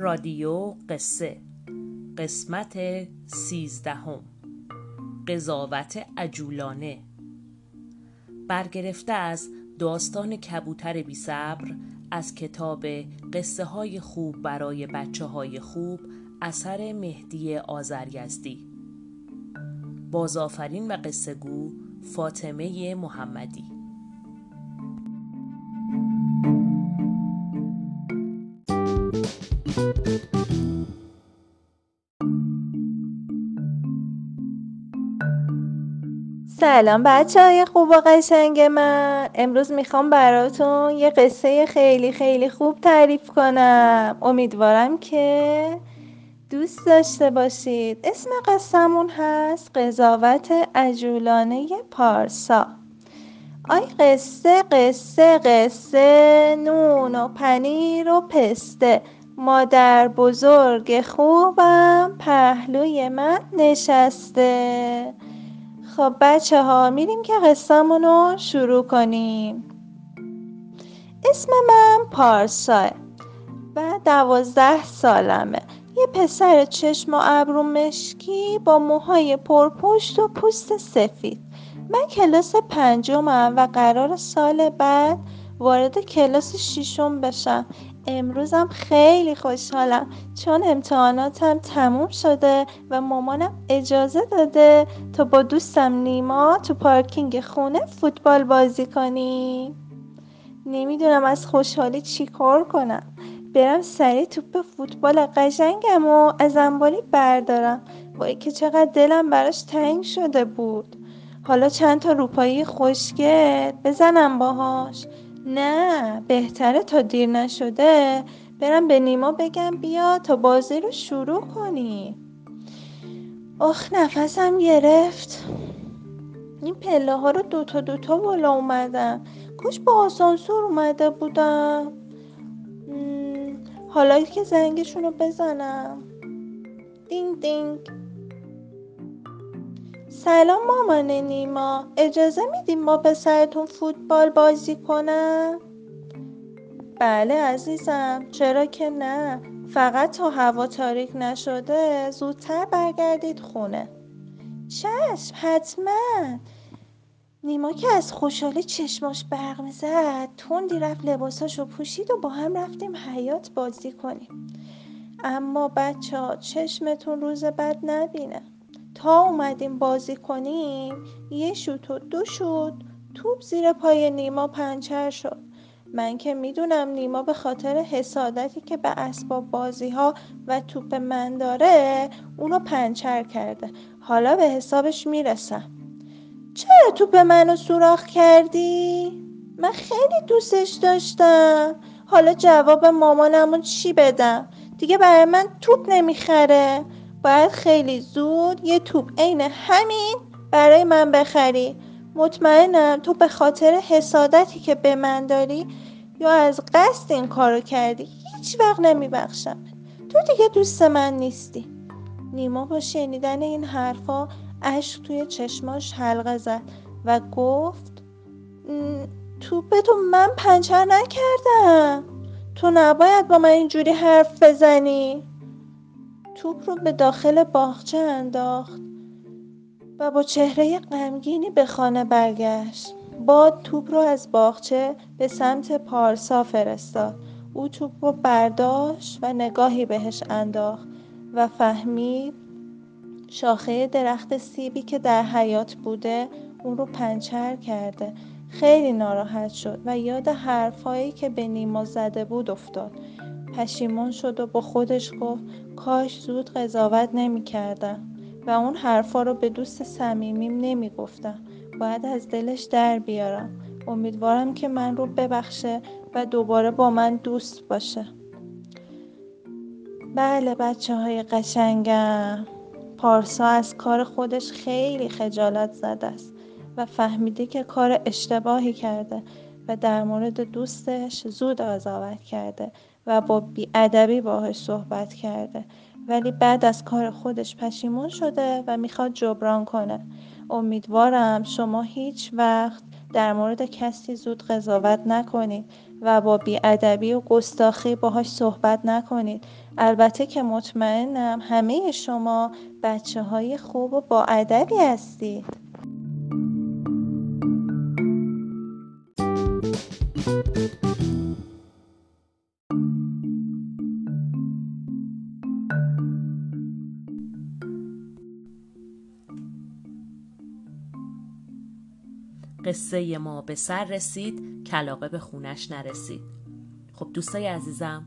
رادیو قصه. قسمت سیزدهم. قضاوت عجولانه. برگرفته از داستان کبوتر بی صبر از کتاب قصه های خوب برای بچه های خوب اثر مهدی آزریزدی بازآفرین و قصه گو فاطمه محمدی. سلام بچه های خوب و قشنگ من. امروز می‌خوام براتون یه قصه خیلی خیلی خوب تعریف کنم. امیدوارم که دوست داشته باشید. اسم قصهمون هست قضاوت عجولانه پارسا. آی قصه قصه قصه نون و پنیر و پسته. مادر بزرگ خوبم پهلوی من نشسته. خب بچه ها میریم که قصهمون رو شروع کنیم. اسم من پارساه. و دوازده سالمه. یه پسر چشم و ابرو مشکی با موهای پرپشت و پوست سفید. من کلاس پنجمم و قرار سال بعد وارد کلاس ششم بشم. امروزم خیلی خوشحالم چون امتحاناتم تموم شده و مامانم اجازه داده تا با دوستم نیما تو پارکینگ خونه فوتبال بازی کنیم. نمی‌دونم از خوشحالی چی کار کنم. برم سریع توپ فوتبال قشنگم و از انبالی بردارم. وای که چقدر دلم براش تنگ شده بود. حالا چند تا روپایی خوشگل بزنم باهاش. نه بهتره تا دیر نشده. برم به نیما بگم بیا تا بازی رو شروع کنی. آخ نفسم گرفت. این پله ها رو دوتا دوتا بالا اومدم. کاش با آسانسور اومده بودم. حالا که زنگشون رو بزنم. دینگ دینگ. سلام مامان نیما. اجازه میدیم ما پسرتون فوتبال بازی کنم؟ بله عزیزم. چرا که نه. فقط تا هوا تاریک نشده زودتر برگردید خونه. چشم حتما. نیما که از خوشحالی چشماش برق می‌زد تندی رفت لباساشو پوشید و با هم رفتیم حیات بازی کنیم. اما بچه ها چشمتون روز بد نبینه. تا اومدیم بازی کنیم یه شوت و دو شد توپ زیر پای نیما پنچر شد. من که می‌دونم نیما به خاطر حسادتی که به اسباب بازی ها و توپ من داره اونو پنچر کرده. حالا به حسابش می‌رسم. چرا توپ منو سوراخ کردی؟ من خیلی دوستش داشتم. حالا جواب مامانمون چی بدم؟ دیگه برای من توپ نمی‌خره. باید خیلی زود یه توپ عین همین برای من بخری. مطمئنم تو به خاطر حسادتی که به من داری یا از قصد این کارو کردی هیچ وقت نمیبخشم. تو دیگه دوست من نیستی. نیما با شنیدن این حرفا اشک توی چشماش حلقه زد و گفت توپ تو من پنچر نکردم. تو نباید با من اینجوری حرف بزنی. توپ رو به داخل باغچه انداخت و با چهره غمگینی به خانه برگشت. باد توپ رو از باغچه به سمت پارسا فرستاد. او توپ رو برداشت و نگاهی بهش انداخت و فهمید شاخه درخت سیبی که در حیات بوده اون رو پنچر کرده. خیلی ناراحت شد و یاد حرفهایی که به نیما زده بود افتاد. پشیمون شد و با خودش گفت کاش زود قضاوت نمی کردم و اون حرفا رو به دوست صمیمیم نمی گفتم باید از دلش در بیارم. امیدوارم که من رو ببخشه و دوباره با من دوست باشه. بله بچه های قشنگم. پارسا از کار خودش خیلی خجالت زده است و فهمیده که کار اشتباهی کرده و در مورد دوستش زود قضاوت کرده و با بیادبی باهاش صحبت کرده. ولی بعد از کار خودش پشیمون شده و می‌خواد جبران کنه. امیدوارم شما هیچ وقت در مورد کسی زود قضاوت نکنید و با بیادبی و گستاخی باهاش صحبت نکنید. البته که مطمئنم همه شما بچه های خوب و با ادبی هستید. قصه ما به سر رسید کلاقه به خونش نرسید. خب دوستای عزیزم